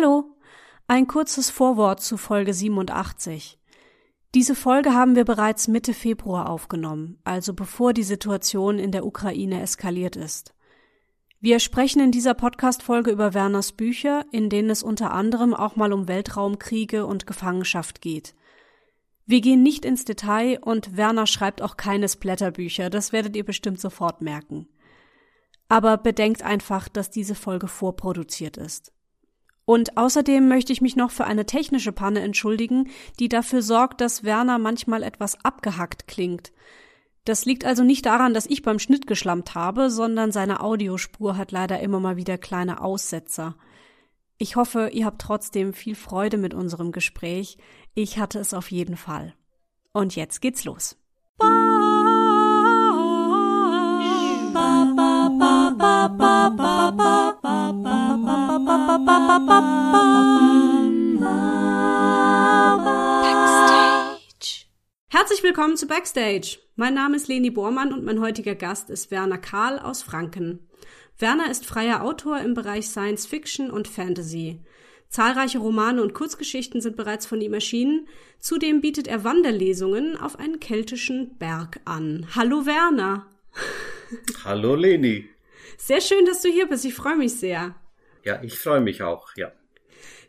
Hallo, ein kurzes Vorwort zu Folge 87. Diese Folge haben wir bereits Mitte Februar aufgenommen, also bevor die Situation in der Ukraine eskaliert ist. Wir sprechen in dieser Podcast-Folge über Werners Bücher, in denen es unter anderem auch mal um Weltraumkriege und Gefangenschaft geht. Wir gehen nicht ins Detail und Werner schreibt auch keine Splatterbücher, das werdet ihr bestimmt sofort merken. Aber bedenkt einfach, dass diese Folge vorproduziert ist. Und außerdem möchte ich mich noch für eine technische Panne entschuldigen, die dafür sorgt, dass Werner manchmal etwas abgehackt klingt. Das liegt also nicht daran, dass ich beim Schnitt geschlampt habe, sondern seine Audiospur hat leider immer mal wieder kleine Aussetzer. Ich hoffe, ihr habt trotzdem viel Freude mit unserem Gespräch. Ich hatte es auf jeden Fall. Und jetzt geht's los. Backstage. Herzlich willkommen zu Backstage. Mein Name ist Leni Bormann und mein heutiger Gast ist Werner Karl aus Franken. Werner ist freier Autor im Bereich Science Fiction und Fantasy. Zahlreiche Romane und Kurzgeschichten sind bereits von ihm erschienen. Zudem bietet er Wanderlesungen auf einen keltischen Berg an. Hallo Werner. Hallo Leni. Sehr schön, dass du hier bist. Ich freue mich sehr. Ja, ich freue mich auch, ja.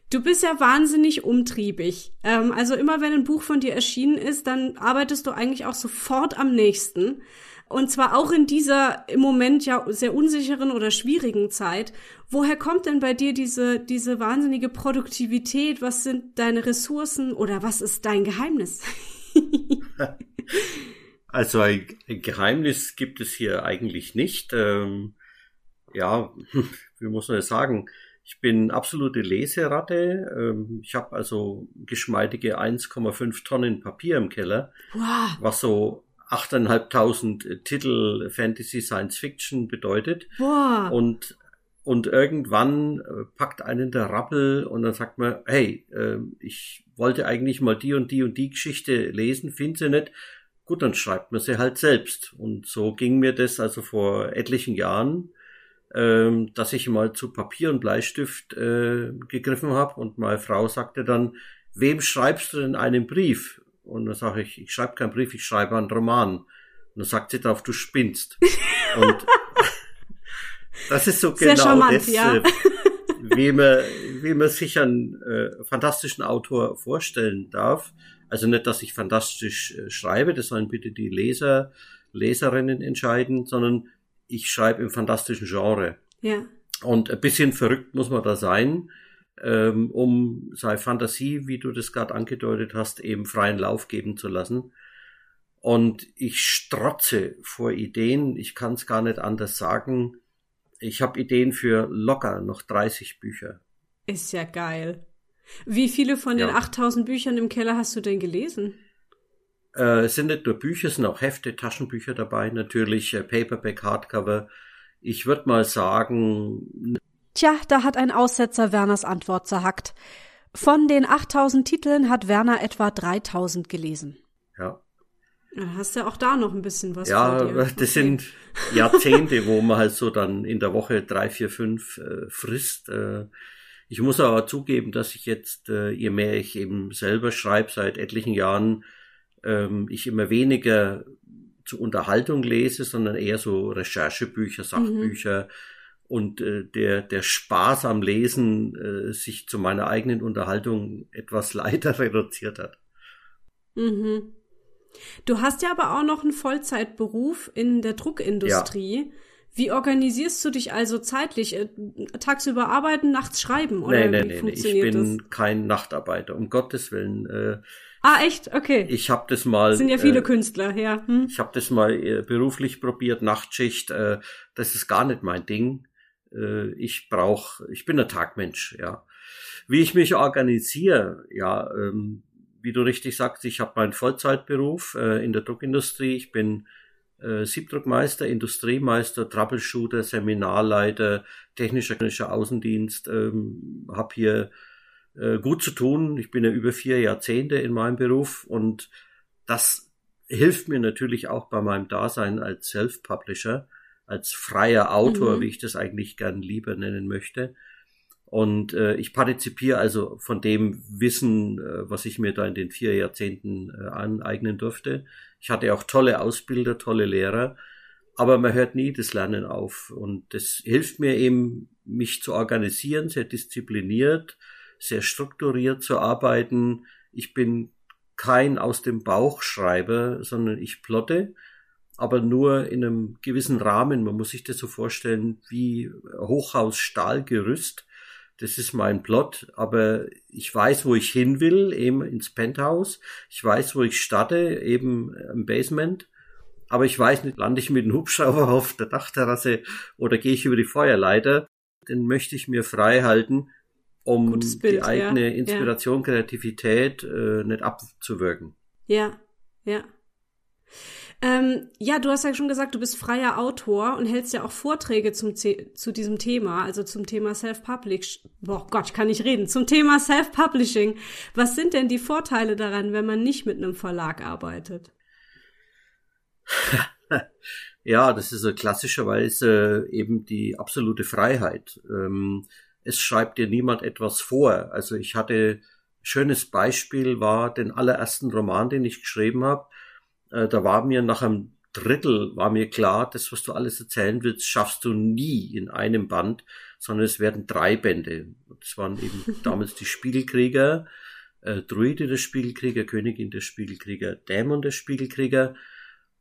Du bist ja wahnsinnig umtriebig. Ähm, also immer wenn ein Buch von dir erschienen ist, dann arbeitest du eigentlich auch sofort am nächsten. Und zwar auch in dieser im Moment ja sehr unsicheren oder schwierigen Zeit. Woher kommt denn bei dir diese, diese wahnsinnige Produktivität? Was sind deine Ressourcen oder was ist dein Geheimnis? also ein Geheimnis gibt es hier eigentlich nicht. Ähm, ja, wie muss man das sagen? Ich bin absolute Leseratte. Ähm, ich habe also geschmeidige 1,5 Tonnen Papier im Keller, wow. was so 8.500 Titel Fantasy Science Fiction bedeutet. Wow. Und und irgendwann äh, packt einen der Rappel und dann sagt man, hey, äh, ich wollte eigentlich mal die und die und die Geschichte lesen, finde sie nicht. Gut, dann schreibt man sie halt selbst. Und so ging mir das also vor etlichen Jahren ähm, dass ich mal zu Papier und Bleistift äh, gegriffen habe und meine Frau sagte dann, wem schreibst du denn einen Brief? Und dann sage ich, ich schreibe keinen Brief, ich schreibe einen Roman. Und dann sagt sie darauf, du spinnst. und das ist so Sehr genau charmant, das, ja. äh, wie, man, wie man sich einen äh, fantastischen Autor vorstellen darf. Also nicht, dass ich fantastisch äh, schreibe, das sollen bitte die Leser, Leserinnen entscheiden, sondern ich schreibe im fantastischen Genre. Ja. Und ein bisschen verrückt muss man da sein, ähm, um sei Fantasie, wie du das gerade angedeutet hast, eben freien Lauf geben zu lassen. Und ich strotze vor Ideen, ich kann es gar nicht anders sagen. Ich habe Ideen für locker noch 30 Bücher. Ist ja geil. Wie viele von den ja. 8000 Büchern im Keller hast du denn gelesen? Äh, es sind nicht nur Bücher, es sind auch Hefte, Taschenbücher dabei, natürlich äh, Paperback, Hardcover. Ich würde mal sagen. Tja, da hat ein Aussetzer Werners Antwort zerhackt. Von den 8000 Titeln hat Werner etwa 3000 gelesen. Ja. Da hast ja auch da noch ein bisschen was. Ja, das okay. sind Jahrzehnte, wo man halt so dann in der Woche drei, vier, fünf äh, frisst. Äh, ich muss aber zugeben, dass ich jetzt, äh, je mehr ich eben selber schreibe, seit etlichen Jahren, ähm, ich immer weniger zur Unterhaltung lese, sondern eher so Recherchebücher, Sachbücher mhm. und äh, der, der Spaß am Lesen äh, sich zu meiner eigenen Unterhaltung etwas leider reduziert hat. Mhm. Du hast ja aber auch noch einen Vollzeitberuf in der Druckindustrie. Ja. Wie organisierst du dich also zeitlich? Äh, tagsüber arbeiten, nachts schreiben? Oder nee, nee, nee, ich bin das? kein Nachtarbeiter, um Gottes Willen. Äh, Ah, echt? Okay. Ich habe das mal. Das sind ja viele äh, Künstler, ja. Hm? Ich habe das mal äh, beruflich probiert, Nachtschicht. Äh, das ist gar nicht mein Ding. Äh, ich brauch, ich bin ein Tagmensch, ja. Wie ich mich organisiere, ja, ähm, wie du richtig sagst, ich habe meinen Vollzeitberuf äh, in der Druckindustrie. Ich bin äh, Siebdruckmeister, Industriemeister, Troubleshooter, Seminarleiter, technischer, technischer Außendienst, ähm, habe hier äh, gut zu tun. Ich bin ja über vier Jahrzehnte in meinem Beruf und das hilft mir natürlich auch bei meinem Dasein als Self-Publisher, als freier Autor, mhm. wie ich das eigentlich gern lieber nennen möchte. Und äh, ich partizipiere also von dem Wissen, äh, was ich mir da in den vier Jahrzehnten äh, aneignen durfte. Ich hatte auch tolle Ausbilder, tolle Lehrer, aber man hört nie das Lernen auf. Und das hilft mir eben, mich zu organisieren, sehr diszipliniert, sehr strukturiert zu arbeiten. Ich bin kein aus dem Bauch Schreiber, sondern ich plotte, aber nur in einem gewissen Rahmen. Man muss sich das so vorstellen wie Hochhaus Stahlgerüst das ist mein Plot, aber ich weiß, wo ich hin will, eben ins Penthouse. Ich weiß, wo ich starte, eben im Basement. Aber ich weiß nicht, lande ich mit dem Hubschrauber auf der Dachterrasse oder gehe ich über die Feuerleiter. Den möchte ich mir frei halten, um Bild, die eigene ja, Inspiration, ja. Kreativität äh, nicht abzuwirken. Ja, ja. Ähm, ja, du hast ja schon gesagt, du bist freier Autor und hältst ja auch Vorträge zum zu diesem Thema, also zum Thema Self-Publishing. Boah Gott, ich kann nicht reden. Zum Thema Self-Publishing. Was sind denn die Vorteile daran, wenn man nicht mit einem Verlag arbeitet? ja, das ist klassischerweise eben die absolute Freiheit. Ähm, es schreibt dir niemand etwas vor. Also ich hatte schönes Beispiel war den allerersten Roman, den ich geschrieben habe äh, da war mir nach einem Drittel war mir klar, das, was du alles erzählen willst, schaffst du nie in einem Band, sondern es werden drei Bände. Das waren eben damals die Spiegelkrieger, äh, Druide der Spiegelkrieger, Königin der Spiegelkrieger, Dämon der Spiegelkrieger.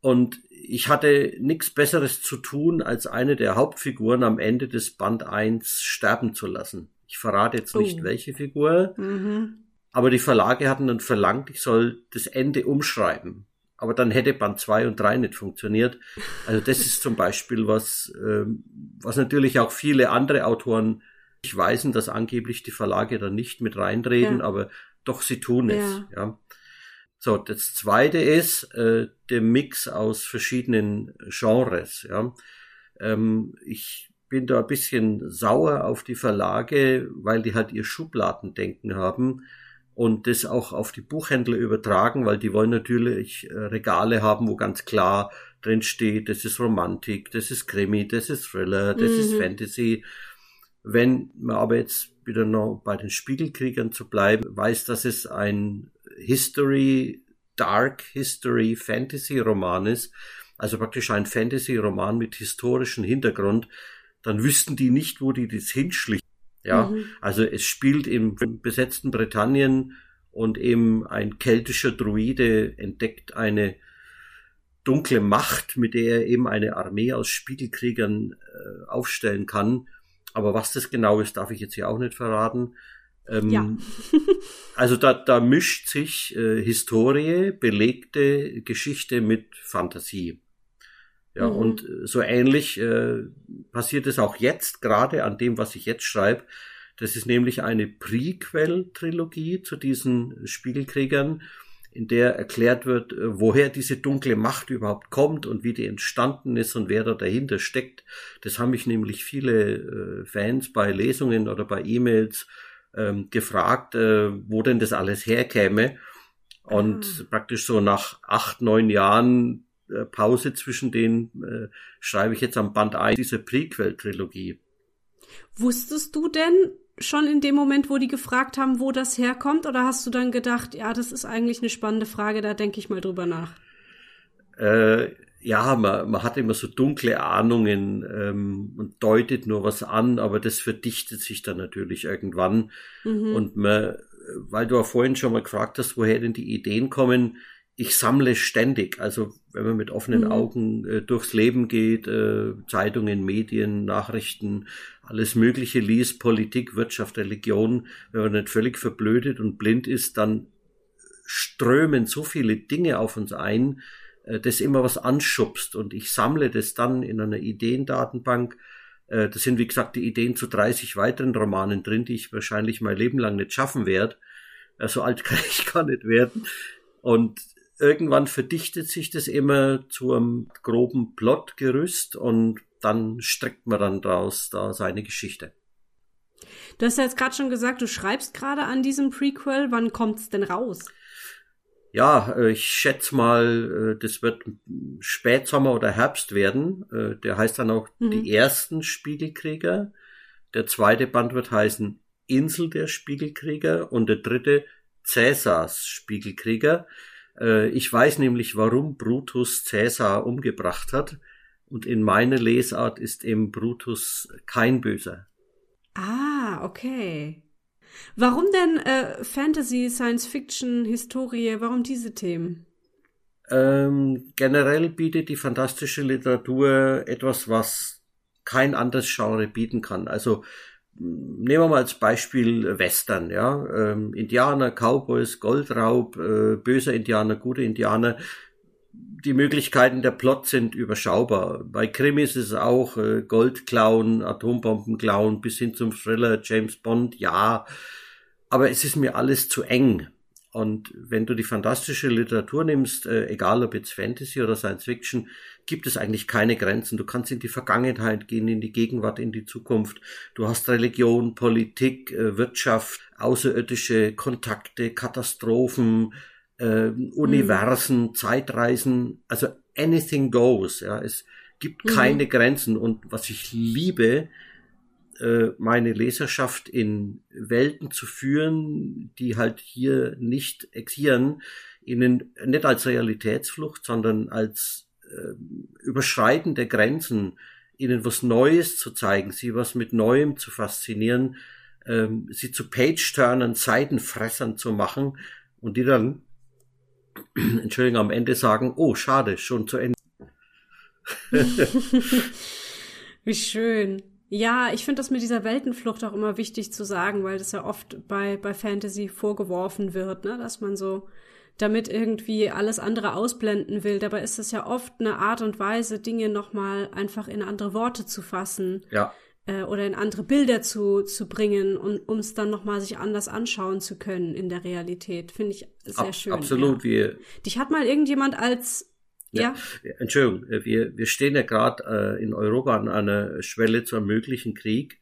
Und ich hatte nichts Besseres zu tun, als eine der Hauptfiguren am Ende des Band 1 sterben zu lassen. Ich verrate jetzt nicht, oh. welche Figur, mhm. aber die Verlage hatten dann verlangt, ich soll das Ende umschreiben aber dann hätte Band 2 und 3 nicht funktioniert. Also das ist zum Beispiel was, ähm, was natürlich auch viele andere Autoren nicht weisen, dass angeblich die Verlage da nicht mit reinreden, ja. aber doch sie tun es. Ja. ja. So, das zweite ist äh, der Mix aus verschiedenen Genres. Ja. Ähm, ich bin da ein bisschen sauer auf die Verlage, weil die halt ihr Schubladendenken haben und das auch auf die Buchhändler übertragen, weil die wollen natürlich äh, Regale haben, wo ganz klar drin steht, das ist Romantik, das ist Krimi, das ist Thriller, das mhm. ist Fantasy. Wenn man aber jetzt wieder noch bei den Spiegelkriegern zu bleiben, weiß, dass es ein History, Dark History Fantasy Roman ist, also praktisch ein Fantasy Roman mit historischem Hintergrund, dann wüssten die nicht, wo die das hinschlichten. Ja, mhm. also es spielt im besetzten Britannien und eben ein keltischer Druide entdeckt eine dunkle Macht, mit der er eben eine Armee aus Spiegelkriegern äh, aufstellen kann. Aber was das genau ist, darf ich jetzt hier auch nicht verraten. Ähm, ja. also da, da mischt sich äh, Historie, belegte Geschichte mit Fantasie. Ja, mhm. und äh, so ähnlich äh, passiert es auch jetzt, gerade an dem, was ich jetzt schreibe. Das ist nämlich eine Prequel-Trilogie zu diesen Spiegelkriegern, in der erklärt wird, äh, woher diese dunkle Macht überhaupt kommt und wie die entstanden ist und wer da dahinter steckt. Das haben mich nämlich viele äh, Fans bei Lesungen oder bei E-Mails ähm, gefragt, äh, wo denn das alles herkäme. Und mhm. praktisch so nach acht, neun Jahren äh, Pause zwischen den äh, schreibe ich jetzt am Band 1 dieser Prequel-Trilogie. Wusstest du denn schon in dem Moment, wo die gefragt haben, wo das herkommt, oder hast du dann gedacht, ja, das ist eigentlich eine spannende Frage, da denke ich mal drüber nach? Äh, ja, man, man hat immer so dunkle Ahnungen ähm, und deutet nur was an, aber das verdichtet sich dann natürlich irgendwann. Mhm. Und man, weil du ja vorhin schon mal gefragt hast, woher denn die Ideen kommen, ich sammle ständig. Also wenn man mit offenen mhm. Augen äh, durchs Leben geht, äh, Zeitungen, Medien, Nachrichten, alles Mögliche liest, Politik, Wirtschaft, Religion, wenn man nicht völlig verblödet und blind ist, dann strömen so viele Dinge auf uns ein, das immer was anschubst. Und ich sammle das dann in einer Ideendatenbank. Äh, das sind, wie gesagt, die Ideen zu 30 weiteren Romanen drin, die ich wahrscheinlich mein Leben lang nicht schaffen werde. Äh, so alt kann ich gar nicht werden. Und irgendwann verdichtet sich das immer zu einem groben Plotgerüst und dann streckt man dann draus da seine Geschichte. Du hast ja jetzt gerade schon gesagt, du schreibst gerade an diesem Prequel. Wann kommt's denn raus? Ja, äh, ich schätze mal, äh, das wird Spätsommer oder Herbst werden. Äh, der heißt dann auch mhm. die ersten Spiegelkrieger. Der zweite Band wird heißen Insel der Spiegelkrieger und der dritte Cäsars Spiegelkrieger. Ich weiß nämlich, warum Brutus Cäsar umgebracht hat. Und in meiner Lesart ist eben Brutus kein Böser. Ah, okay. Warum denn äh, Fantasy, Science Fiction, Historie? Warum diese Themen? Ähm, generell bietet die fantastische Literatur etwas, was kein anderes Genre bieten kann. Also nehmen wir mal als Beispiel Western, ja, ähm, Indianer, Cowboys, Goldraub, äh, böser Indianer, gute Indianer. Die Möglichkeiten der Plot sind überschaubar. Bei Krimis ist es auch äh, Goldclown, Atombombenclown bis hin zum Thriller James Bond, ja. Aber es ist mir alles zu eng. Und wenn du die fantastische Literatur nimmst, äh, egal ob jetzt Fantasy oder Science Fiction, gibt es eigentlich keine Grenzen. Du kannst in die Vergangenheit gehen, in die Gegenwart, in die Zukunft. Du hast Religion, Politik, äh, Wirtschaft, außerirdische Kontakte, Katastrophen, äh, Universen, mhm. Zeitreisen. Also anything goes. Ja, es gibt mhm. keine Grenzen. Und was ich liebe, äh, meine Leserschaft in Welten zu führen, die halt hier nicht existieren, ihnen nicht als Realitätsflucht, sondern als äh, Überschreiten der Grenzen, ihnen was Neues zu zeigen, sie was mit Neuem zu faszinieren, ähm, sie zu Page-Turnern, Seitenfressern zu machen und die dann, Entschuldigung, am Ende sagen, oh, schade, schon zu Ende. Wie schön. Ja, ich finde das mit dieser Weltenflucht auch immer wichtig zu sagen, weil das ja oft bei, bei Fantasy vorgeworfen wird, ne? dass man so damit irgendwie alles andere ausblenden will. Dabei ist es ja oft eine Art und Weise, Dinge nochmal einfach in andere Worte zu fassen. Ja. Äh, oder in andere Bilder zu, zu bringen, um es dann nochmal sich anders anschauen zu können in der Realität. Finde ich sehr Ab, schön. Absolut. Ja. Wir Dich hat mal irgendjemand als ja. ja. Entschuldigung, äh, wir, wir stehen ja gerade äh, in Europa an einer Schwelle zu einem möglichen Krieg.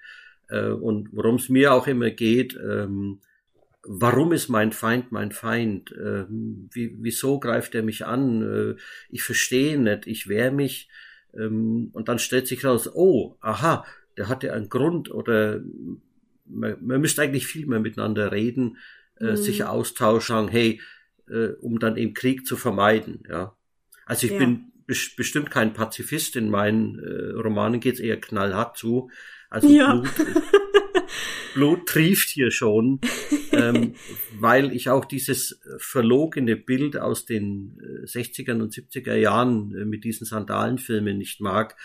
Äh, und worum es mir auch immer geht, ähm, warum ist mein Feind mein Feind? Ähm, wie, wieso greift er mich an? Äh, ich verstehe nicht, ich wehre mich. Ähm, und dann stellt sich raus, oh, aha, der hatte einen Grund oder man, man müsste eigentlich viel mehr miteinander reden, äh, mhm. sich austauschen, hey, äh, um dann eben Krieg zu vermeiden, ja. Also ich ja. bin bestimmt kein Pazifist. In meinen äh, Romanen geht's eher knallhart zu. Also ja. Blut, Blut trieft hier schon, ähm, weil ich auch dieses verlogene Bild aus den äh, 60er und 70er Jahren äh, mit diesen Sandalenfilmen nicht mag,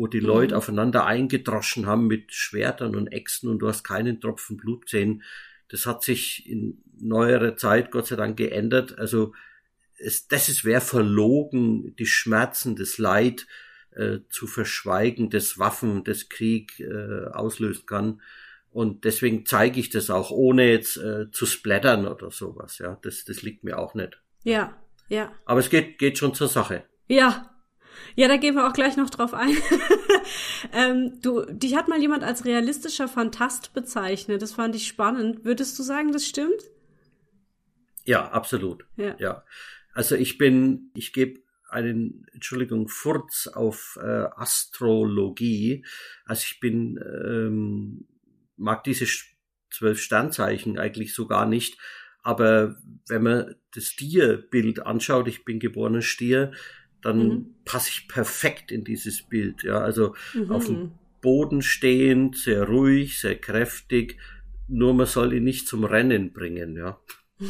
wo die mhm. Leute aufeinander eingedroschen haben mit Schwertern und Äxten und du hast keinen Tropfen Blut gesehen. Das hat sich in neuerer Zeit Gott sei Dank geändert. Also es, das ist wer verlogen, die Schmerzen, das Leid äh, zu verschweigen, das Waffen, das Krieg äh, auslösen kann. Und deswegen zeige ich das auch, ohne jetzt äh, zu splattern oder sowas. Ja, das, das liegt mir auch nicht. Ja, ja. Aber es geht, geht schon zur Sache. Ja. Ja, da gehen wir auch gleich noch drauf ein. ähm, du, dich hat mal jemand als realistischer Fantast bezeichnet. Das fand ich spannend. Würdest du sagen, das stimmt? Ja, absolut. Ja. ja. Also ich bin, ich gebe einen, Entschuldigung, Furz auf äh, Astrologie. Also ich bin, ähm, mag diese zwölf Sternzeichen eigentlich so gar nicht. Aber wenn man das Stierbild anschaut, ich bin geborener Stier, dann mhm. passe ich perfekt in dieses Bild. Ja, also mhm. auf dem Boden stehend, sehr ruhig, sehr kräftig. Nur man soll ihn nicht zum Rennen bringen. Ja.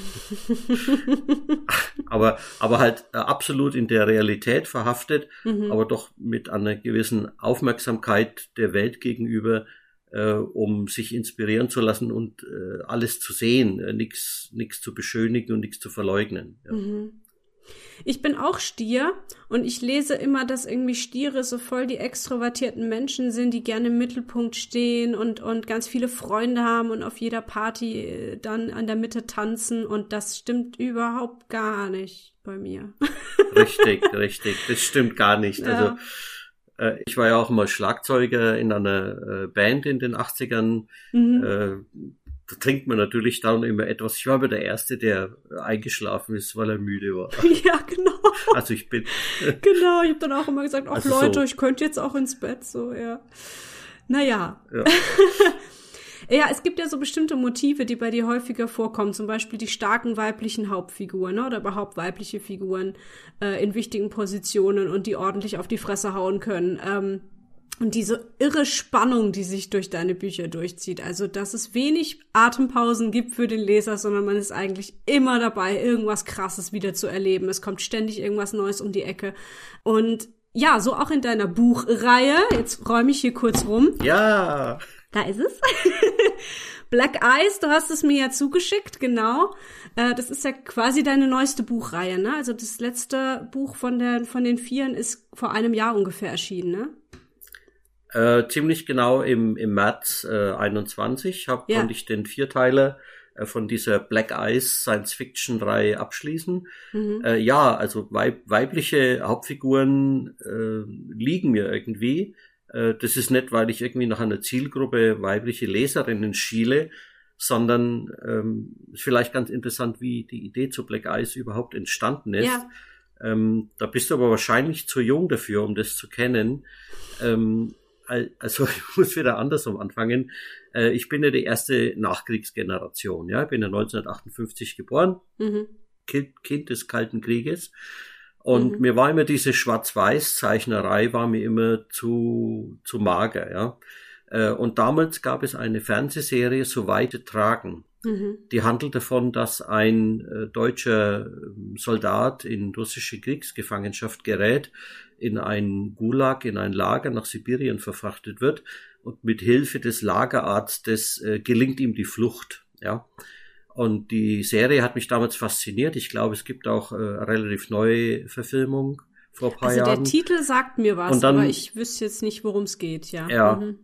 aber, aber halt äh, absolut in der Realität verhaftet, mhm. aber doch mit einer gewissen Aufmerksamkeit der Welt gegenüber, äh, um sich inspirieren zu lassen und äh, alles zu sehen, äh, nichts zu beschönigen und nichts zu verleugnen. Ja. Mhm. Ich bin auch Stier und ich lese immer, dass irgendwie Stiere so voll die extrovertierten Menschen sind, die gerne im Mittelpunkt stehen und, und ganz viele Freunde haben und auf jeder Party äh, dann an der Mitte tanzen und das stimmt überhaupt gar nicht bei mir. Richtig, richtig. Das stimmt gar nicht. Ja. Also ich war ja auch mal Schlagzeuger in einer äh, Band in den 80ern. Mhm. Da trinkt man natürlich dann immer etwas. Ich war aber der Erste, der eingeschlafen ist, weil er müde war. Ja, genau. Also ich bin. genau, ich habe dann auch immer gesagt, ach also Leute, so. ich könnte jetzt auch ins Bett, so, ja. Naja. Ja. Ja, es gibt ja so bestimmte Motive, die bei dir häufiger vorkommen. Zum Beispiel die starken weiblichen Hauptfiguren ne? oder überhaupt weibliche Figuren äh, in wichtigen Positionen und die ordentlich auf die Fresse hauen können. Ähm, und diese irre Spannung, die sich durch deine Bücher durchzieht. Also, dass es wenig Atempausen gibt für den Leser, sondern man ist eigentlich immer dabei, irgendwas Krasses wieder zu erleben. Es kommt ständig irgendwas Neues um die Ecke. Und ja, so auch in deiner Buchreihe. Jetzt räume ich hier kurz rum. Ja. Da ist es. Black Eyes, du hast es mir ja zugeschickt, genau. Äh, das ist ja quasi deine neueste Buchreihe, ne? Also das letzte Buch von, der, von den Vieren ist vor einem Jahr ungefähr erschienen, ne? Äh, ziemlich genau im, im März äh, 21 hab, ja. konnte ich den Vierteiler äh, von dieser Black Eyes Science Fiction Reihe abschließen. Mhm. Äh, ja, also weib, weibliche Hauptfiguren äh, liegen mir irgendwie. Äh, das ist nicht, weil ich irgendwie nach einer Zielgruppe weibliche Leserinnen schiele, sondern ähm, ist vielleicht ganz interessant, wie die Idee zu Black Eyes überhaupt entstanden ist. Ja. Ähm, da bist du aber wahrscheinlich zu jung dafür, um das zu kennen. Ähm, also ich muss wieder andersrum anfangen. Äh, ich bin ja die erste Nachkriegsgeneration. Ja, ich bin ja 1958 geboren, mhm. kind, kind, des Kalten Krieges. Und mhm. mir war immer diese Schwarz-Weiß-Zeichnerei war mir immer zu zu mager. Ja. Äh, und damals gab es eine Fernsehserie, So weite Tragen. Mhm. Die handelt davon, dass ein äh, deutscher ähm, Soldat in russische Kriegsgefangenschaft gerät, in ein Gulag, in ein Lager nach Sibirien verfrachtet wird und mit Hilfe des Lagerarztes äh, gelingt ihm die Flucht. Ja. Und die Serie hat mich damals fasziniert. Ich glaube, es gibt auch äh, relativ neue Verfilmung vor paar also Jahren. Also der Titel sagt mir was, dann, aber ich wüsste jetzt nicht, worum es geht, ja. Ja. Mhm.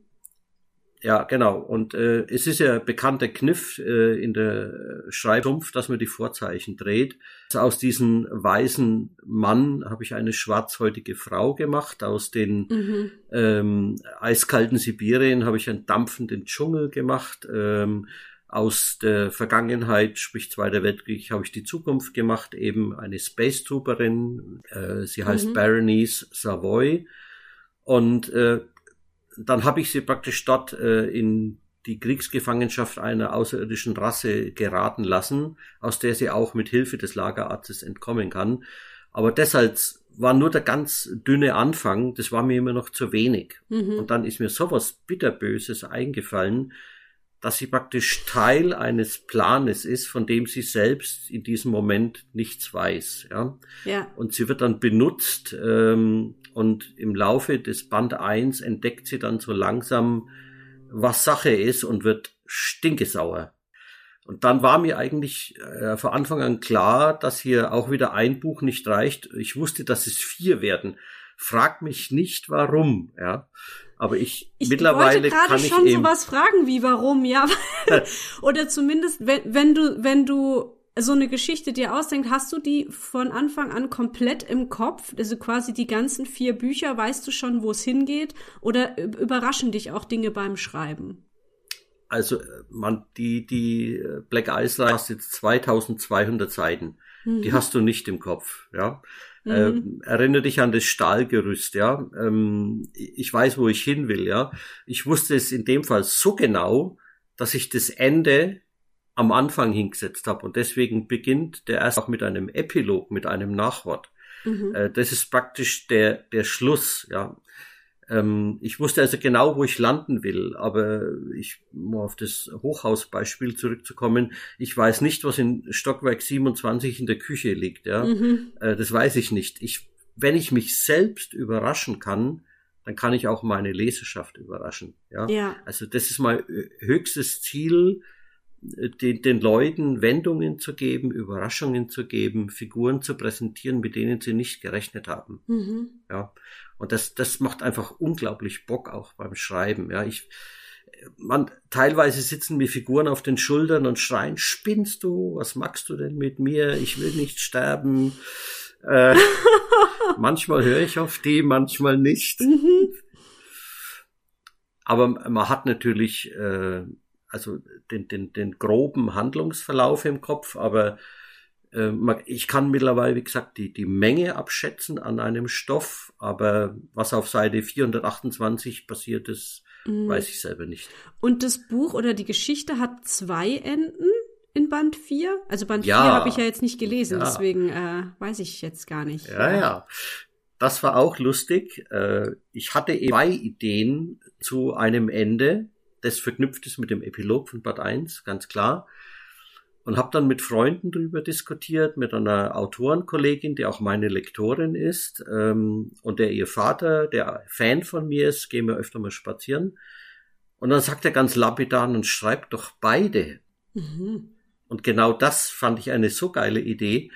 Ja, genau. Und äh, es ist ja bekannter Kniff äh, in der Schreibsumpf, dass man die Vorzeichen dreht. Also aus diesem weißen Mann habe ich eine schwarzhäutige Frau gemacht. Aus den mhm. ähm, eiskalten Sibirien habe ich einen dampfenden Dschungel gemacht. Ähm, aus der Vergangenheit, sprich Zweiter Weltkrieg, habe ich die Zukunft gemacht, eben eine Space Trooperin. Äh, sie heißt mhm. Berenice Savoy. Und äh, dann habe ich sie praktisch dort äh, in die Kriegsgefangenschaft einer außerirdischen Rasse geraten lassen, aus der sie auch mit Hilfe des Lagerarztes entkommen kann. Aber deshalb war nur der ganz dünne Anfang, das war mir immer noch zu wenig. Mhm. Und dann ist mir sowas bitterböses eingefallen, dass sie praktisch Teil eines Planes ist, von dem sie selbst in diesem Moment nichts weiß. Ja. ja. Und sie wird dann benutzt ähm, und im Laufe des Band 1 entdeckt sie dann so langsam, was Sache ist und wird stinkesauer. Und dann war mir eigentlich äh, von Anfang an klar, dass hier auch wieder ein Buch nicht reicht. Ich wusste, dass es vier werden. Frag mich nicht warum, ja. Aber ich, ich mittlerweile kann ich schon sowas fragen wie warum, ja. Oder zumindest, wenn, wenn du, wenn du so eine Geschichte dir ausdenkst, hast du die von Anfang an komplett im Kopf? Also quasi die ganzen vier Bücher, weißt du schon, wo es hingeht? Oder überraschen dich auch Dinge beim Schreiben? Also, man, die, die Black Ice Line hast jetzt 2200 Seiten. Mhm. Die hast du nicht im Kopf, ja. Mhm. Äh, erinnere dich an das Stahlgerüst, ja. Ähm, ich weiß, wo ich hin will, ja. Ich wusste es in dem Fall so genau, dass ich das Ende am Anfang hingesetzt habe. Und deswegen beginnt der erst auch mit einem Epilog, mit einem Nachwort. Mhm. Äh, das ist praktisch der, der Schluss, ja. Ähm, ich wusste also genau, wo ich landen will, aber ich, um auf das Hochhausbeispiel zurückzukommen, ich weiß nicht, was in Stockwerk 27 in der Küche liegt, ja. Mhm. Äh, das weiß ich nicht. Ich, wenn ich mich selbst überraschen kann, dann kann ich auch meine Leserschaft überraschen, ja. ja. Also das ist mein höchstes Ziel, den, den Leuten Wendungen zu geben, Überraschungen zu geben, Figuren zu präsentieren, mit denen sie nicht gerechnet haben. Mhm. Ja. Und das, das macht einfach unglaublich Bock auch beim Schreiben. Ja, ich, man, teilweise sitzen mir Figuren auf den Schultern und schreien, spinnst du? Was machst du denn mit mir? Ich will nicht sterben. Äh, manchmal höre ich auf die, manchmal nicht. Mhm. Aber man hat natürlich äh, also den, den, den groben Handlungsverlauf im Kopf, aber äh, ich kann mittlerweile, wie gesagt, die, die Menge abschätzen an einem Stoff, aber was auf Seite 428 passiert ist, Mhm. Weiß ich selber nicht. Und das Buch oder die Geschichte hat zwei Enden in Band 4? Also Band ja. 4 habe ich ja jetzt nicht gelesen, ja. deswegen äh, weiß ich jetzt gar nicht. Ja, ja. Das war auch lustig. Äh, ich hatte zwei Ideen zu einem Ende, das verknüpft ist mit dem Epilog von Band 1, ganz klar und habe dann mit Freunden drüber diskutiert, mit einer Autorenkollegin, die auch meine Lektorin ist, ähm, und der ihr Vater, der Fan von mir ist, gehen wir öfter mal spazieren. Und dann sagt er ganz lapidar und schreibt doch beide. Mhm. Und genau das fand ich eine so geile Idee,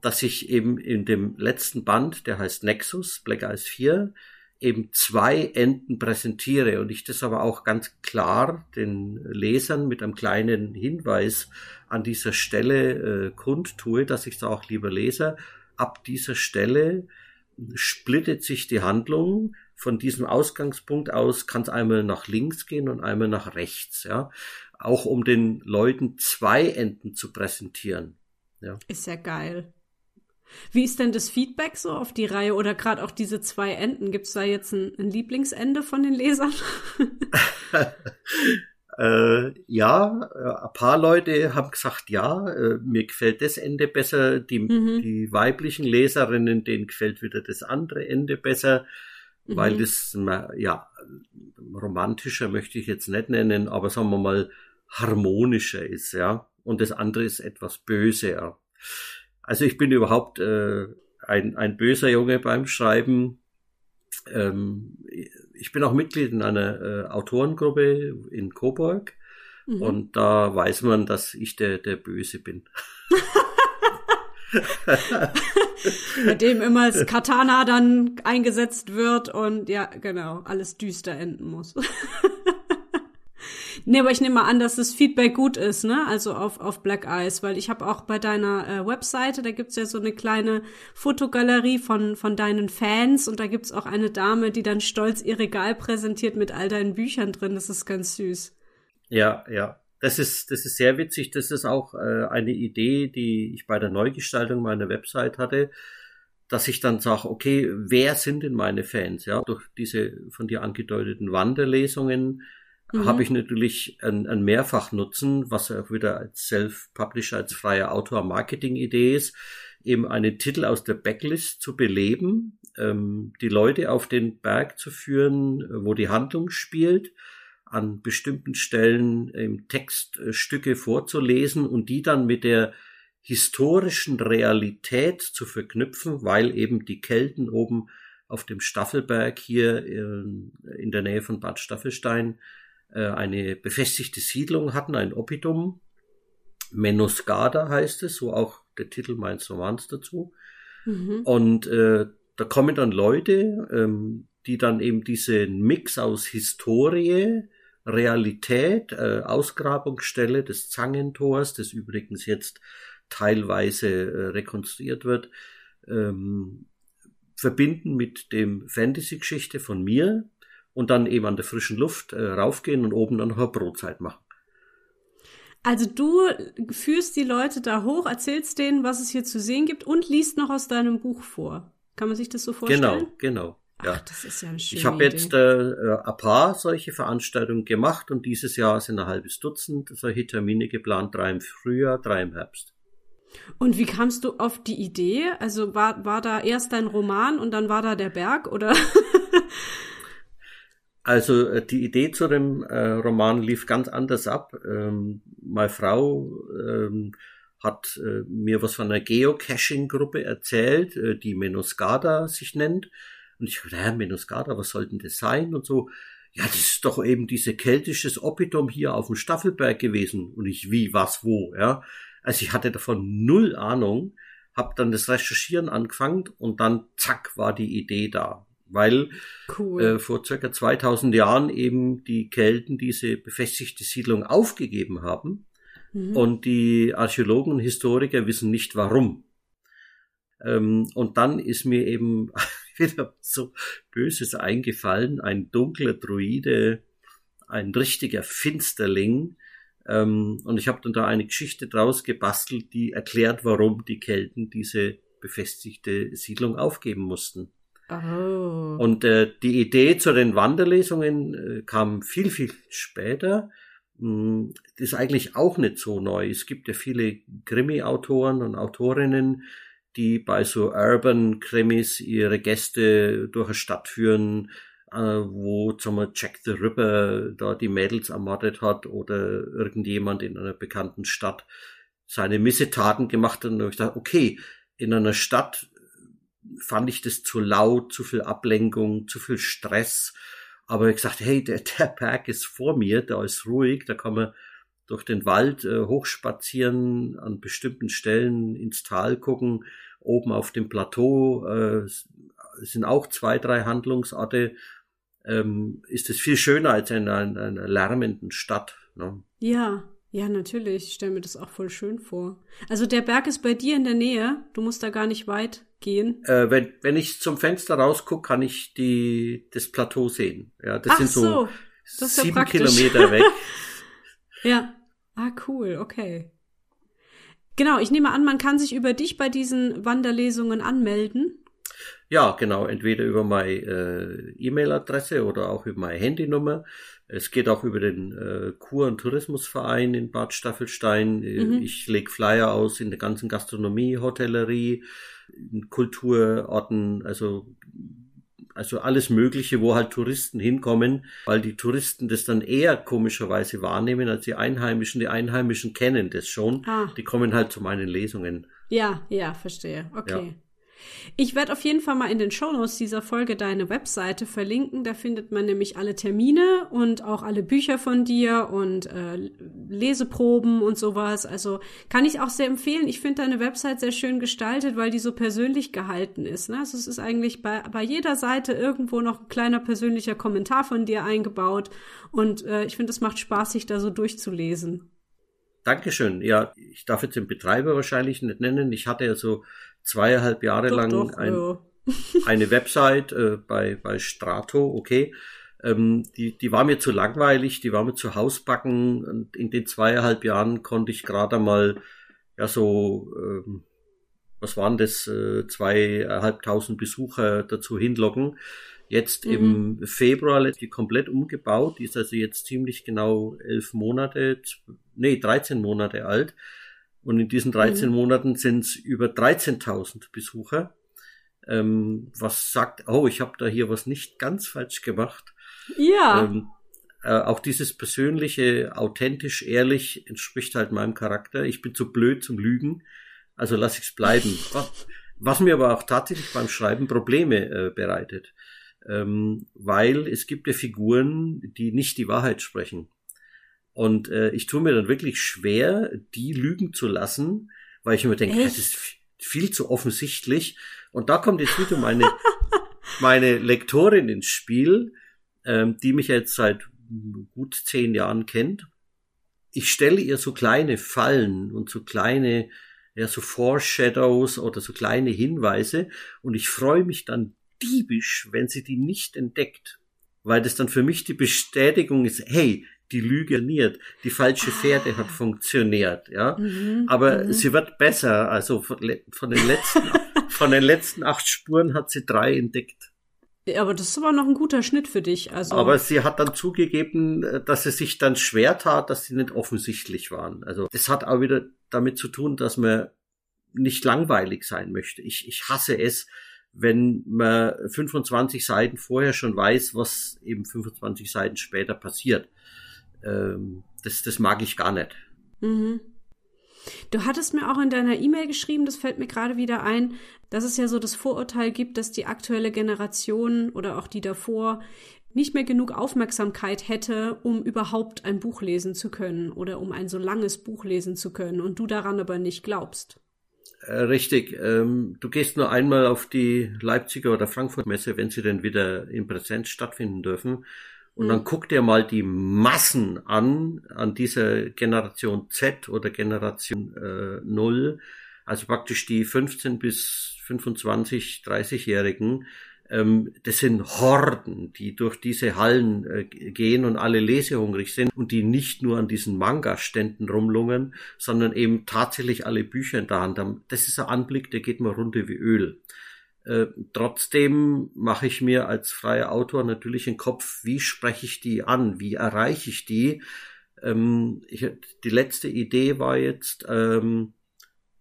dass ich eben in dem letzten Band, der heißt Nexus, Black Eyes 4, eben zwei Enden präsentiere und ich das aber auch ganz klar den Lesern mit einem kleinen Hinweis an dieser Stelle äh, kundtue, dass ich da auch lieber lese. Ab dieser Stelle splittet sich die Handlung. Von diesem Ausgangspunkt aus kann es einmal nach links gehen und einmal nach rechts, ja. Auch um den Leuten zwei Enden zu präsentieren. Ja. Ist ja geil. Wie ist denn das Feedback so auf die Reihe oder gerade auch diese zwei Enden? Gibt es da jetzt ein, ein, Lieblingsende von den Lesern? äh, ja, äh, ein paar Leute haben gesagt, ja, äh, mir gefällt das Ende besser. Die, mhm. die weiblichen Leserinnen, denen gefällt wieder das andere Ende besser, mhm. weil das, ja, romantischer möchte ich jetzt nicht nennen, aber sagen wir mal harmonischer ist, ja. Und das andere ist etwas böser. Also ich bin überhaupt äh, ein, ein böser Junge beim Schreiben. Ähm, ich bin auch Mitglied in einer äh, Autorengruppe in Coburg mhm. und da weiß man, dass ich der, der Böse bin. Bei dem immer das Katana dann eingesetzt wird und ja, genau, alles düster enden muss. Nee, aber ich nehme mal an, dass das Feedback gut ist, ne? Also auf, auf Black Eyes, weil ich habe auch bei deiner äh, Webseite, da gibt's ja so eine kleine Fotogalerie von, von deinen Fans und da gibt's auch eine Dame, die dann stolz ihr Regal präsentiert mit all deinen Büchern drin. Das ist ganz süß. Ja, ja. Das ist, das ist sehr witzig. Das ist auch äh, eine Idee, die ich bei der Neugestaltung meiner Website hatte dass ich dann sage, okay, wer sind denn meine Fans? Ja, durch diese von dir angedeuteten Wanderlesungen mhm. habe ich natürlich ein, ein Mehrfachnutzen, was auch wieder als Self-Publisher, als freier Autor Marketing-Idee ist, eben einen Titel aus der Backlist zu beleben, ähm, die Leute auf den Berg zu führen, wo die Handlung spielt, an bestimmten Stellen im Text äh, Stücke vorzulesen und die dann mit der historischen Realität zu verknüpfen, weil eben die Kelten oben auf dem Staffelberg hier in, in der Nähe von Bad Staffelstein äh, eine befestigte Siedlung hatten, ein Oppidum. Menoscada heißt es, so auch der Titel meines Romans dazu. Mhm. Und äh, da kommen dann Leute, ähm, die dann eben diesen Mix aus Historie, Realität, äh, Ausgrabungsstelle des Zangentors, das übrigens jetzt teilweise äh, rekonstruiert wird, ähm, verbinden mit dem Fantasy-Geschichte von mir, und dann eben an der frischen Luft äh, raufgehen und oben dann noch eine Brotzeit machen. Also du führst die Leute da hoch, erzählst denen, was es hier zu sehen gibt und liest noch aus deinem Buch vor. Kann man sich das so vorstellen? Genau, genau. Ja. Ach, das ist ja eine schöne Ich habe jetzt äh, ein paar solche Veranstaltungen gemacht und dieses Jahr sind ein halbes Dutzend solche Termine geplant, drei im Frühjahr, drei im Herbst. Und wie kamst du auf die Idee? Also war, war da erst dein Roman und dann war da der Berg oder? Also äh, die Idee zu dem äh, Roman lief ganz anders ab. Ähm, meine Frau ähm, hat äh, mir was von einer Geocaching-Gruppe erzählt, äh, die Menoscada sich nennt. Und ich dachte, ja, Menoscada, was soll denn das sein? Und so, ja, das ist doch eben diese keltisches Oppidum hier auf dem Staffelberg gewesen. Und ich, wie, was, wo, ja. Also ich hatte davon null Ahnung, hab dann das Recherchieren angefangen und dann zack war die Idee da weil cool. äh, vor circa 2000 Jahren eben die Kelten diese befestigte Siedlung aufgegeben haben mhm. und die Archäologen und Historiker wissen nicht warum. Ähm, und dann ist mir eben wieder so Böses eingefallen, ein dunkler Druide, ein richtiger Finsterling, ähm, und ich habe dann da eine Geschichte draus gebastelt, die erklärt, warum die Kelten diese befestigte Siedlung aufgeben mussten. Oh. Und äh, die Idee zu den Wanderlesungen äh, kam viel, viel später. Hm, das ist eigentlich auch nicht so neu. Es gibt ja viele Krimi-Autoren und Autorinnen, die bei so Urban Krimis ihre Gäste durch eine Stadt führen, äh, wo zum Beispiel Jack the Ripper da die Mädels ermordet hat oder irgendjemand in einer bekannten Stadt seine Missetaten gemacht hat. Und ich dachte, okay, in einer Stadt fand ich das zu laut, zu viel Ablenkung, zu viel Stress. Aber ich gesagt, hey, der, der Berg ist vor mir, da ist ruhig, da kann man durch den Wald äh, hochspazieren, an bestimmten Stellen ins Tal gucken, oben auf dem Plateau äh, sind auch zwei, drei Handlungsorte. Ähm, ist es viel schöner als in einer, einer lärmenden Stadt. Ne? Ja, ja, natürlich. Ich stelle mir das auch voll schön vor. Also der Berg ist bei dir in der Nähe. Du musst da gar nicht weit gehen. Äh, wenn, wenn ich zum Fenster rausgucke, kann ich die, das Plateau sehen. Ja, das Ach sind so, so. sieben ja Kilometer weg. ja. Ah, cool. Okay. Genau. Ich nehme an, man kann sich über dich bei diesen Wanderlesungen anmelden. Ja, genau. Entweder über meine äh, E-Mail-Adresse oder auch über meine Handynummer. Es geht auch über den äh, Kur- und Tourismusverein in Bad Staffelstein. Äh, mhm. Ich lege Flyer aus in der ganzen Gastronomie, Hotellerie, Kulturorten, also also alles Mögliche, wo halt Touristen hinkommen, weil die Touristen das dann eher komischerweise wahrnehmen als die Einheimischen. Die Einheimischen kennen das schon. Ah. Die kommen halt zu meinen Lesungen. Ja, ja, verstehe. Okay. Ja. Ich werde auf jeden Fall mal in den Shownotes dieser Folge deine Webseite verlinken. Da findet man nämlich alle Termine und auch alle Bücher von dir und äh, Leseproben und sowas. Also kann ich auch sehr empfehlen. Ich finde deine Website sehr schön gestaltet, weil die so persönlich gehalten ist. Ne? Also es ist eigentlich bei, bei jeder Seite irgendwo noch ein kleiner persönlicher Kommentar von dir eingebaut. Und äh, ich finde, es macht Spaß, sich da so durchzulesen. Dankeschön. Ja, ich darf jetzt den Betreiber wahrscheinlich nicht nennen. Ich hatte ja so zweieinhalb Jahre doch, lang doch, ein, ja. eine Website äh, bei, bei Strato, okay. Ähm, die, die war mir zu langweilig, die war mir zu Hausbacken und in den zweieinhalb Jahren konnte ich gerade mal, ja so, ähm, was waren das, äh, zweieinhalbtausend Besucher dazu hinlocken. Jetzt mhm. im Februar die komplett umgebaut, die ist also jetzt ziemlich genau elf Monate, nee, 13 Monate alt. Und in diesen 13 mhm. Monaten sind es über 13.000 Besucher. Ähm, was sagt, oh, ich habe da hier was nicht ganz falsch gemacht. Ja. Ähm, äh, auch dieses persönliche, authentisch, ehrlich entspricht halt meinem Charakter. Ich bin zu blöd zum Lügen, also lasse ich es bleiben. Was, was, mir aber auch tatsächlich beim Schreiben Probleme äh, bereitet. Ähm, weil es gibt ja Figuren, die nicht die Wahrheit sprechen. Und äh, ich tue mir dann wirklich schwer, die lügen zu lassen, weil ich mir denke, das ist viel zu offensichtlich. Und da kommt jetzt wieder meine, meine Lektorin ins Spiel, ähm, die mich jetzt seit gut zehn Jahren kennt. Ich stelle ihr so kleine Fallen und so kleine, ja, so Foreshadows oder so kleine Hinweise und ich freue mich dann diebisch, wenn sie die nicht entdeckt. Weil das dann für mich die Bestätigung ist, hey, die Lüge niert, die falsche Fährte ah. hat funktioniert, ja. Mhm, Aber mhm. sie wird besser, also von, von, den letzten, von den letzten acht Spuren hat sie drei entdeckt. Ja, aber das ist aber noch ein guter Schnitt für dich. Also. Aber sie hat dann zugegeben, dass sie sich dann schwer tat, dass sie nicht offensichtlich waren. Also das hat auch wieder damit zu tun, dass man nicht langweilig sein möchte. Ich, ich hasse es, wenn man 25 Seiten vorher schon weiß, was eben 25 Seiten später passiert ähm, das, das mag ich gar nicht. Mhm. Du hattest mir auch in deiner E-Mail geschrieben, das fällt mir gerade wieder ein, dass es ja so das Vorurteil gibt, dass die aktuelle Generation oder auch die davor nicht mehr genug Aufmerksamkeit hätte, um überhaupt ein Buch lesen zu können oder um ein so langes Buch lesen zu können und du daran aber nicht glaubst. Äh, richtig. Ähm, du gehst nur einmal auf die Leipziger oder Frankfurt Messe, wenn sie denn wieder in Präsenz stattfinden dürfen. Und dann mhm. guck dir mal die Massen an, an dieser Generation Z oder Generation äh, 0, also praktisch die 15 bis 25, 30-Jährigen. Ähm, das sind Horden, die durch diese Hallen äh, gehen und alle lesehungrig sind und die nicht nur an diesen Manga-Ständen rumlungern, sondern eben tatsächlich alle Bücher in der Hand haben. Das ist ein Anblick, der geht mir runter wie Öl. Äh, trotzdem mache ich mir als freier Autor natürlich einen Kopf, wie spreche ich die an, wie erreiche ich die. Ähm, ich, die letzte Idee war jetzt, ähm,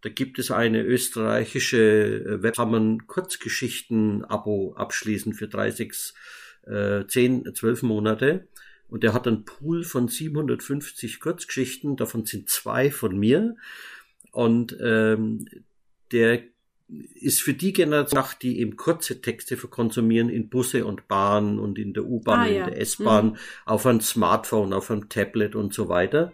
da gibt es eine österreichische äh, Web, kann man Kurzgeschichten-Abo abschließen für 30, äh, 10, 12 Monate. Und der hat einen Pool von 750 Kurzgeschichten, davon sind zwei von mir. Und ähm, der ist für die Generation, die eben kurze Texte verkonsumieren in Busse und Bahn und in der U-Bahn, ah, ja. in der S-Bahn, mhm. auf ein Smartphone, auf einem Tablet und so weiter.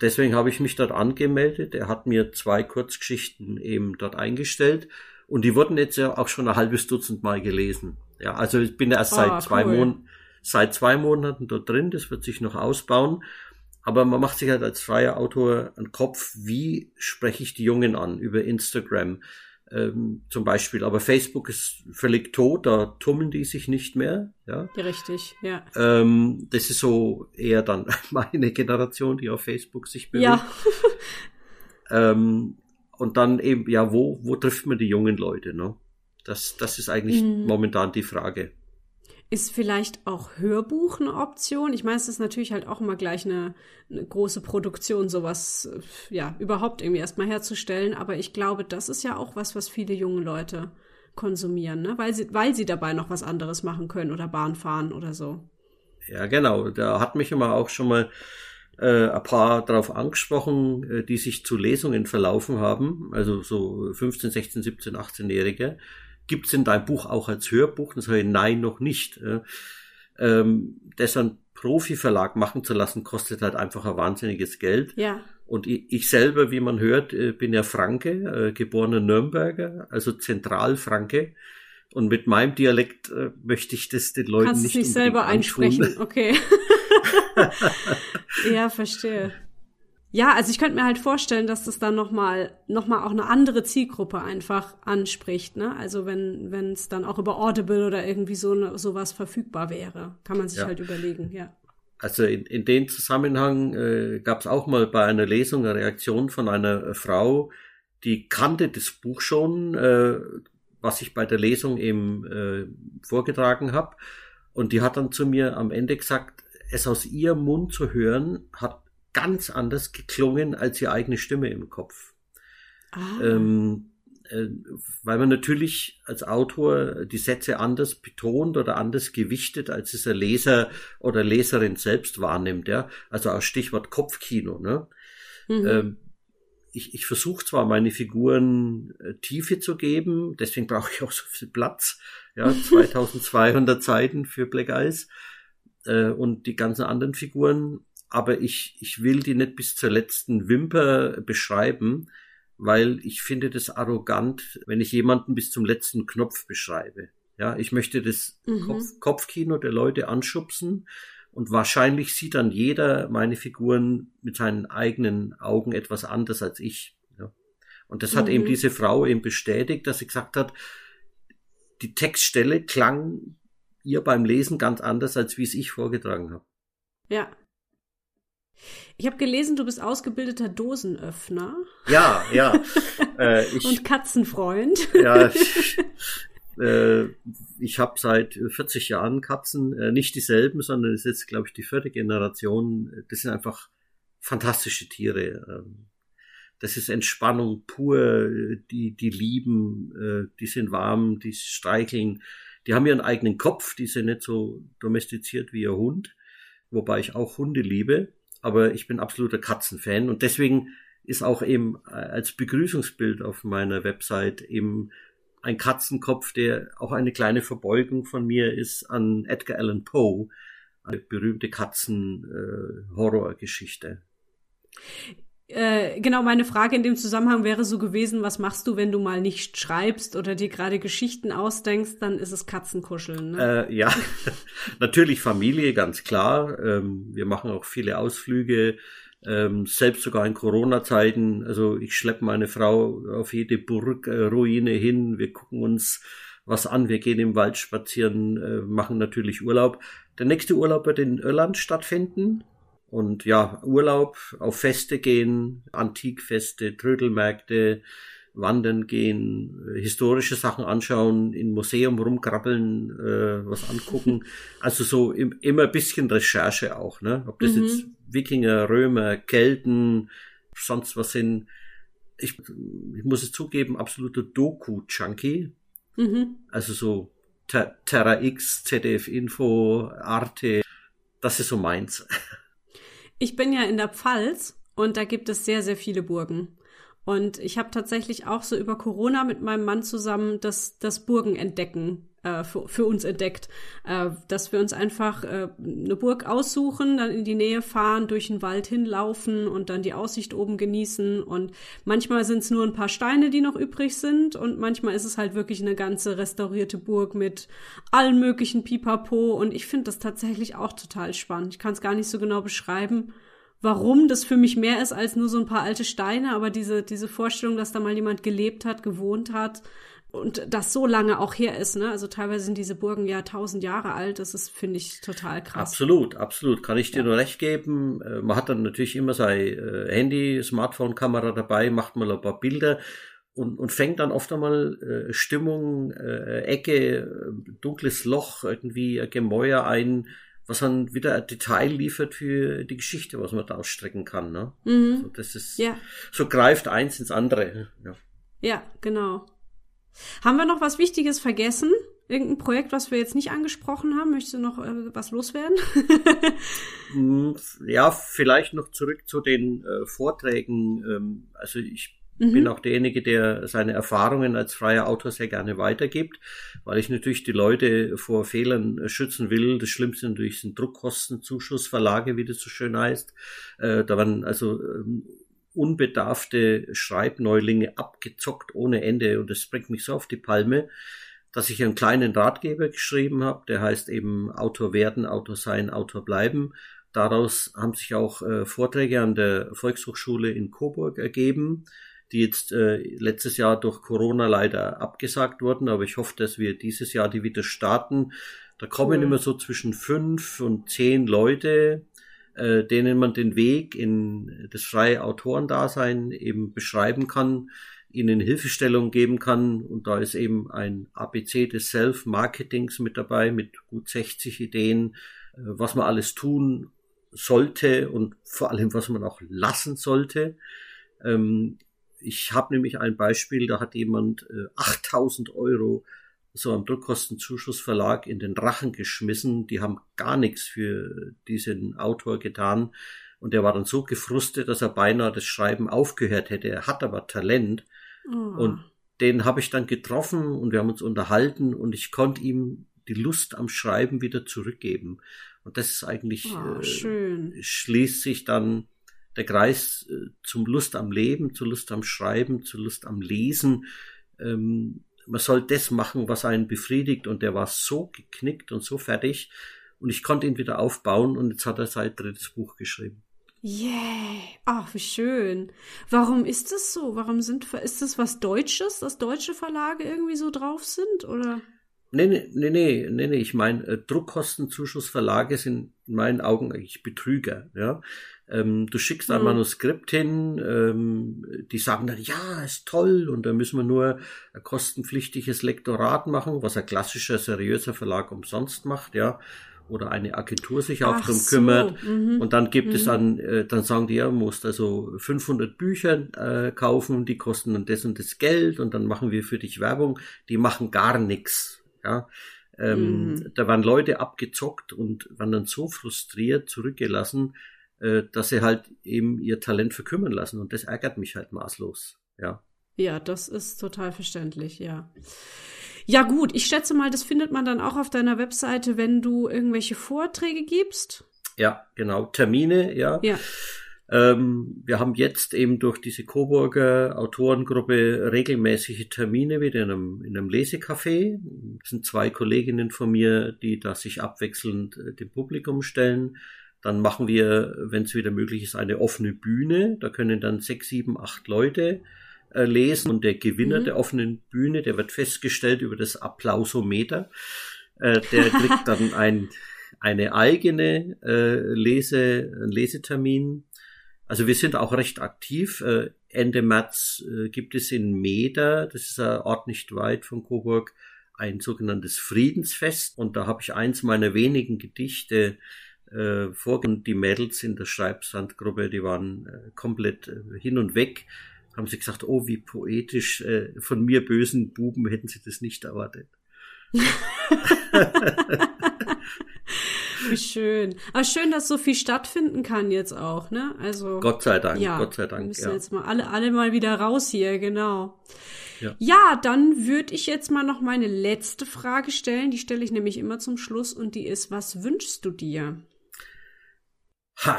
Deswegen habe ich mich dort angemeldet. Er hat mir zwei Kurzgeschichten eben dort eingestellt und die wurden jetzt ja auch schon ein halbes Dutzend Mal gelesen. Ja, also ich bin erst seit oh, zwei cool. Monaten, seit zwei Monaten dort drin. Das wird sich noch ausbauen. Aber man macht sich halt als freier Autor einen Kopf, wie spreche ich die Jungen an über Instagram ähm, zum Beispiel. Aber Facebook ist völlig tot, da tummeln die sich nicht mehr. Ja, richtig, ja. Ähm, das ist so eher dann meine Generation, die auf Facebook sich bewegt. Ja. ähm, und dann eben, ja, wo, wo trifft man die jungen Leute? Ne? Das, das ist eigentlich mhm. momentan die Frage. Ist vielleicht auch Hörbuch eine Option? Ich meine, es ist natürlich halt auch immer gleich eine, eine große Produktion, sowas äh, ja überhaupt irgendwie erstmal herzustellen. Aber ich glaube, das ist ja auch was, was viele junge Leute konsumieren, ne? weil, sie, weil sie dabei noch was anderes machen können oder Bahn fahren oder so. Ja, genau. Da hat mich immer auch schon mal äh, ein paar darauf angesprochen, äh, die sich zu Lesungen verlaufen haben, also so 15, 16, 17, 18-Jährige gibt's denn dein Buch auch als Hörbuch? Und sage ich, nein, noch nicht. Ähm, das an Profiverlag machen zu lassen, kostet halt einfach ein wahnsinniges Geld. Ja. Und ich, ich selber, wie man hört, äh, bin ja Franke, äh, geborener Nürnberger, also Zentralfranke. Und mit meinem Dialekt äh, möchte ich das den Leuten Kannst nicht, nicht selber einsprechen, okay. ja, verstehe. Ja, also ich könnte mir halt vorstellen, dass das dann nochmal noch mal auch eine andere Zielgruppe einfach anspricht. Ne? Also wenn wenn es dann auch über Audible oder irgendwie so ne, sowas verfügbar wäre, kann man sich ja. halt überlegen, ja. Also in, in dem Zusammenhang äh, gab es auch mal bei einer Lesung eine Reaktion von einer äh, Frau, die kannte das Buch schon, äh, was ich bei der Lesung eben äh, vorgetragen habe. Und die hat dann zu mir am Ende gesagt, es aus ihrem Mund zu hören, hat ganz anders geklungen als ihre eigene Stimme im Kopf. Ah. Ähm, äh, weil man natürlich als Autor die Sätze anders betont oder anders gewichtet, als es der Leser oder Leserin selbst wahrnimmt. Ja? Also auch Stichwort Kopfkino. Ne? Mhm. Ähm, ich, ich versuche zwar meine Figuren äh, Tiefe zu geben, deswegen brauche ich auch so viel Platz. Ja, 2200 Seiten für Black Eyes äh, und die ganzen anderen Figuren aber ich, ich will die nicht bis zur letzten Wimper beschreiben, weil ich finde das arrogant, wenn ich jemanden bis zum letzten Knopf beschreibe. Ja, ich möchte das mhm. Kopf, Kopfkino der Leute anschubsen und wahrscheinlich sieht dann jeder meine Figuren mit seinen eigenen Augen etwas anders als ich. Ja. Und das mhm. hat eben mhm. diese Frau eben bestätigt, dass sie gesagt hat, die Textstelle klang ihr beim Lesen ganz anders, als wie es ich vorgetragen habe. Ja, ich habe gelesen, du bist ausgebildeter Dosenöffner. Ja, ja. Äh, ich, Und Katzenfreund. Ja, ich, äh, ich habe seit 40 Jahren Katzen, äh, nicht dieselben, sondern es ist jetzt, glaube ich, die vierte Generation. Das sind einfach fantastische Tiere. Ähm, das ist Entspannung pur, die, die lieben, äh, die sind warm, die streicheln, die haben ihren eigenen Kopf, die sind nicht so domestiziert wie ihr Hund, wobei ich auch Hunde liebe aber ich bin absoluter Katzenfan und deswegen ist auch eben äh, als Begrüßungsbild auf meiner Website eben ein Katzenkopf, der auch eine kleine Verbeugung von mir ist an Edgar Allan Poe, eine berühmte Katzen-Horrorgeschichte. Äh, äh, genau, meine Frage in dem Zusammenhang wäre so gewesen, was machst du, wenn du mal nicht schreibst oder dir gerade Geschichten ausdenkst, dann ist es Katzenkuscheln. Ne? Äh, ja, natürlich Familie, ganz klar. Ähm, wir machen auch viele Ausflüge, ähm, selbst sogar in Corona-Zeiten. Also ich schleppe meine Frau auf jede Burgruine äh, hin, wir gucken uns was an, wir gehen im Wald spazieren, äh, machen natürlich Urlaub. Der nächste Urlaub wird in Irland stattfinden. Und ja, Urlaub, auf Feste gehen, Antikfeste, Trödelmärkte, wandern gehen, äh, historische Sachen anschauen, in Museum rumkrabbeln, äh, was angucken. Also so im, immer ein bisschen Recherche auch, ne? Ob das mhm. jetzt Wikinger, Römer, Kelten, sonst was sind. Ich, ich muss es zugeben, absoluter Doku-Junkie. Mhm. Also so Ter Terra X, ZDF Info, Arte, das ist so meins. Ich bin ja in der Pfalz und da gibt es sehr, sehr viele Burgen. Und ich habe tatsächlich auch so über Corona mit meinem Mann zusammen das, das Burgenentdecken äh, für, für uns entdeckt, äh, dass wir uns einfach äh, eine Burg aussuchen, dann in die Nähe fahren, durch den Wald hinlaufen und dann die Aussicht oben genießen. Und manchmal sind es nur ein paar Steine, die noch übrig sind und manchmal ist es halt wirklich eine ganze restaurierte Burg mit allen möglichen Pipapo. Und ich finde das tatsächlich auch total spannend. Ich kann es gar nicht so genau beschreiben warum das für mich mehr ist als nur so ein paar alte Steine, aber diese, diese Vorstellung, dass da mal jemand gelebt hat, gewohnt hat und das so lange auch her ist, ne? Also teilweise sind diese Burgen ja tausend Jahre alt, das ist, finde ich, total krass. Absolut, absolut. Kann ich dir ja. nur recht geben. Äh, man hat dann natürlich immer sein äh, Handy, Smartphone-Kamera dabei, macht mal ein paar Bilder und, und fängt dann oft einmal äh, Stimmung, äh, Ecke, dunkles Loch, irgendwie ein Gemäuer ein, was dann wieder ein Detail liefert für die Geschichte, was man da ausstrecken kann. Ne? Mhm. Also das ist, ja. so greift eins ins andere. Ja. ja, genau. Haben wir noch was Wichtiges vergessen? Irgendein Projekt, was wir jetzt nicht angesprochen haben? Möchtest du noch äh, was loswerden? Hm, ja, vielleicht noch zurück zu den äh, Vorträgen. Ähm, also ich Mhm. Bin auch derjenige, der seine Erfahrungen als freier Autor sehr gerne weitergibt, weil ich natürlich die Leute vor Fehlern schützen will. Das Schlimmste natürlich sind Druckkostenzuschussverlage, wie das so schön heißt. Äh, da waren also ähm, unbedarfte Schreibneulinge abgezockt ohne Ende und das bringt mich so auf die Palme, dass ich einen kleinen Ratgeber geschrieben habe, der heißt eben Autor werden, Autor sein, Autor bleiben. Daraus haben sich auch äh, Vorträge an der Volkshochschule in Coburg ergeben die jetzt äh, letztes Jahr durch Corona leider abgesagt wurden, aber ich hoffe, dass wir dieses Jahr die wieder starten. Da kommen cool. immer so zwischen fünf und zehn Leute, äh, denen man den Weg in das freie Autorendasein eben beschreiben kann, ihnen Hilfestellung geben kann. Und da ist eben ein ABC des Self-Marketings mit dabei, mit gut 60 Ideen, äh, was man alles tun sollte und vor allem, was man auch lassen sollte. Ähm, ich habe nämlich ein Beispiel, da hat jemand äh, 8000 Euro so am Druckkostenzuschussverlag in den Rachen geschmissen. Die haben gar nichts für diesen Autor getan. Und er war dann so gefrustet, dass er beinahe das Schreiben aufgehört hätte. Er hat aber Talent. Oh. Und den habe ich dann getroffen und wir haben uns unterhalten und ich konnte ihm die Lust am Schreiben wieder zurückgeben. Und das ist eigentlich, oh, äh, schließt sich dann der Kreis äh, zum Lust am Leben, zur Lust am Schreiben, zur Lust am Lesen. Ähm, man soll das machen, was einen befriedigt. Und der war so geknickt und so fertig. Und ich konnte ihn wieder aufbauen und jetzt hat er sein drittes Buch geschrieben. Yeah, ach, wie schön. Warum ist das so? Warum sind, ist das was Deutsches, dass deutsche Verlage irgendwie so drauf sind, oder? Nee, nee, nee, nee, nee, nee. ich meine, äh, Druckkostenzuschussverlage sind in meinen Augen eigentlich Betrüger, ja. Ähm, du schickst ein mhm. Manuskript hin, ähm, die sagen dann, ja, ist toll, und da müssen wir nur ein kostenpflichtiges Lektorat machen, was ein klassischer, seriöser Verlag umsonst macht, ja oder eine Agentur sich auch drum so. kümmert. Mhm. Und dann gibt mhm. es dann, äh, dann sagen die, ja, musst also 500 Bücher äh, kaufen, die kosten dann das und das Geld und dann machen wir für dich Werbung. Die machen gar nichts. Ja. Ähm, mhm. Da waren Leute abgezockt und waren dann so frustriert zurückgelassen, äh, dass sie halt eben ihr Talent verkümmern lassen. Und das ärgert mich halt maßlos. Ja. Ja, das ist total verständlich, ja. Ja, gut, ich schätze mal, das findet man dann auch auf deiner Webseite, wenn du irgendwelche Vorträge gibst. Ja, genau. Termine, ja. Ja. Ähm, wir haben jetzt eben durch diese Coburger Autorengruppe regelmäßige Termine wieder in einem, in einem Lesecafé. Das sind zwei Kolleginnen von mir, die da sich abwechselnd äh, dem Publikum stellen. Dann machen wir, wenn es wieder möglich ist, eine offene Bühne. Da können dann sechs, sieben, acht Leute äh, lesen und der Gewinner mhm. der offenen Bühne, der wird festgestellt über das Applausometer. Äh, der kriegt dann ein, eine eigene äh, Lese, Lesetermin. Also wir sind auch recht aktiv. Äh, Ende März äh, gibt es in Meder, das ist ein Ort nicht weit von Coburg, ein sogenanntes Friedensfest. Und da habe ich eins meiner wenigen Gedichte äh, vorgenommen. Die Mädels in der Schreibsandgruppe, die waren äh, komplett äh, hin und weg. Haben sie gesagt, oh, wie poetisch, äh, von mir bösen Buben hätten sie das nicht erwartet. Wie schön. Aber schön, dass so viel stattfinden kann jetzt auch, ne? Also. Gott sei Dank, ja, Gott sei Dank. Wir müssen ja. jetzt mal alle, alle mal wieder raus hier, genau. Ja. ja, dann würde ich jetzt mal noch meine letzte Frage stellen. Die stelle ich nämlich immer zum Schluss und die ist, was wünschst du dir? Ha,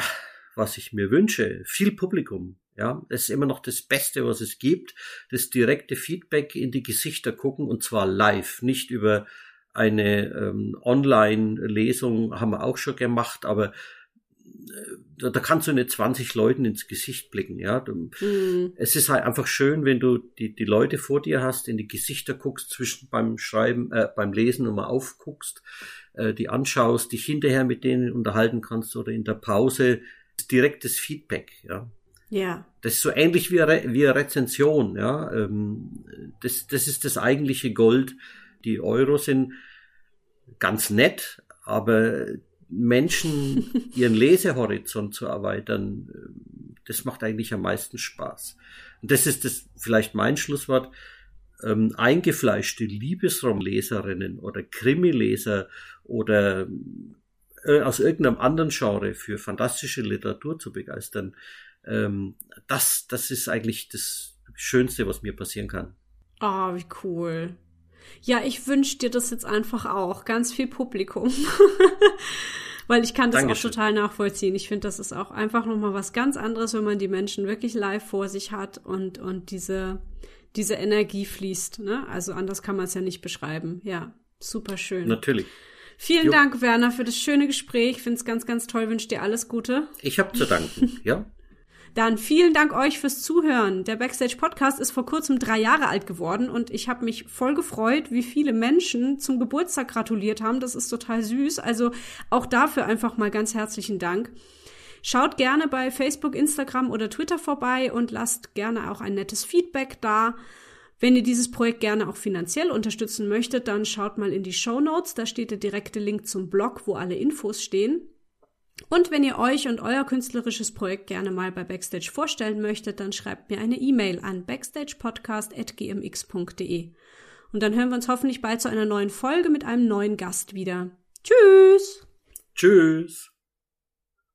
was ich mir wünsche, viel Publikum. Ja, das ist immer noch das Beste, was es gibt. Das direkte Feedback in die Gesichter gucken und zwar live, nicht über eine ähm, Online-Lesung haben wir auch schon gemacht, aber da, da kannst du nicht 20 Leuten ins Gesicht blicken, ja. Du, mhm. Es ist halt einfach schön, wenn du die, die Leute vor dir hast, in die Gesichter guckst, zwischen beim Schreiben, äh, beim Lesen und mal aufguckst, äh, die anschaust, dich hinterher mit denen unterhalten kannst oder in der Pause. Direktes Feedback, ja. Ja. Das ist so ähnlich wie eine, wie Rezension, ja. Ähm, das, das ist das eigentliche Gold. Die Euro sind ganz nett, aber Menschen ihren Lesehorizont zu erweitern, das macht eigentlich am meisten Spaß. Und das ist das vielleicht mein Schlusswort. Ähm, eingefleischte Liebesraumleserinnen oder Krimileser oder äh, aus irgendeinem anderen Genre für fantastische Literatur zu begeistern, ähm, das, das ist eigentlich das Schönste, was mir passieren kann. Ah, oh, wie cool. Ja, ich wünsche dir das jetzt einfach auch. Ganz viel Publikum. Weil ich kann das Dankeschön. auch total nachvollziehen. Ich finde, das ist auch einfach nochmal was ganz anderes, wenn man die Menschen wirklich live vor sich hat und, und diese, diese Energie fließt. Ne? Also anders kann man es ja nicht beschreiben. Ja, super schön. Natürlich. Vielen jo. Dank, Werner, für das schöne Gespräch. Ich finde es ganz, ganz toll. Wünsche dir alles Gute. Ich habe zu danken, ja. Dann vielen Dank euch fürs Zuhören. Der Backstage Podcast ist vor kurzem drei Jahre alt geworden und ich habe mich voll gefreut, wie viele Menschen zum Geburtstag gratuliert haben. Das ist total süß. Also auch dafür einfach mal ganz herzlichen Dank. Schaut gerne bei Facebook, Instagram oder Twitter vorbei und lasst gerne auch ein nettes Feedback da. Wenn ihr dieses Projekt gerne auch finanziell unterstützen möchtet, dann schaut mal in die Show Notes. Da steht der direkte Link zum Blog, wo alle Infos stehen. Und wenn ihr euch und euer künstlerisches Projekt gerne mal bei Backstage vorstellen möchtet, dann schreibt mir eine E-Mail an backstagepodcast.gmx.de. Und dann hören wir uns hoffentlich bald zu einer neuen Folge mit einem neuen Gast wieder. Tschüss! Tschüss!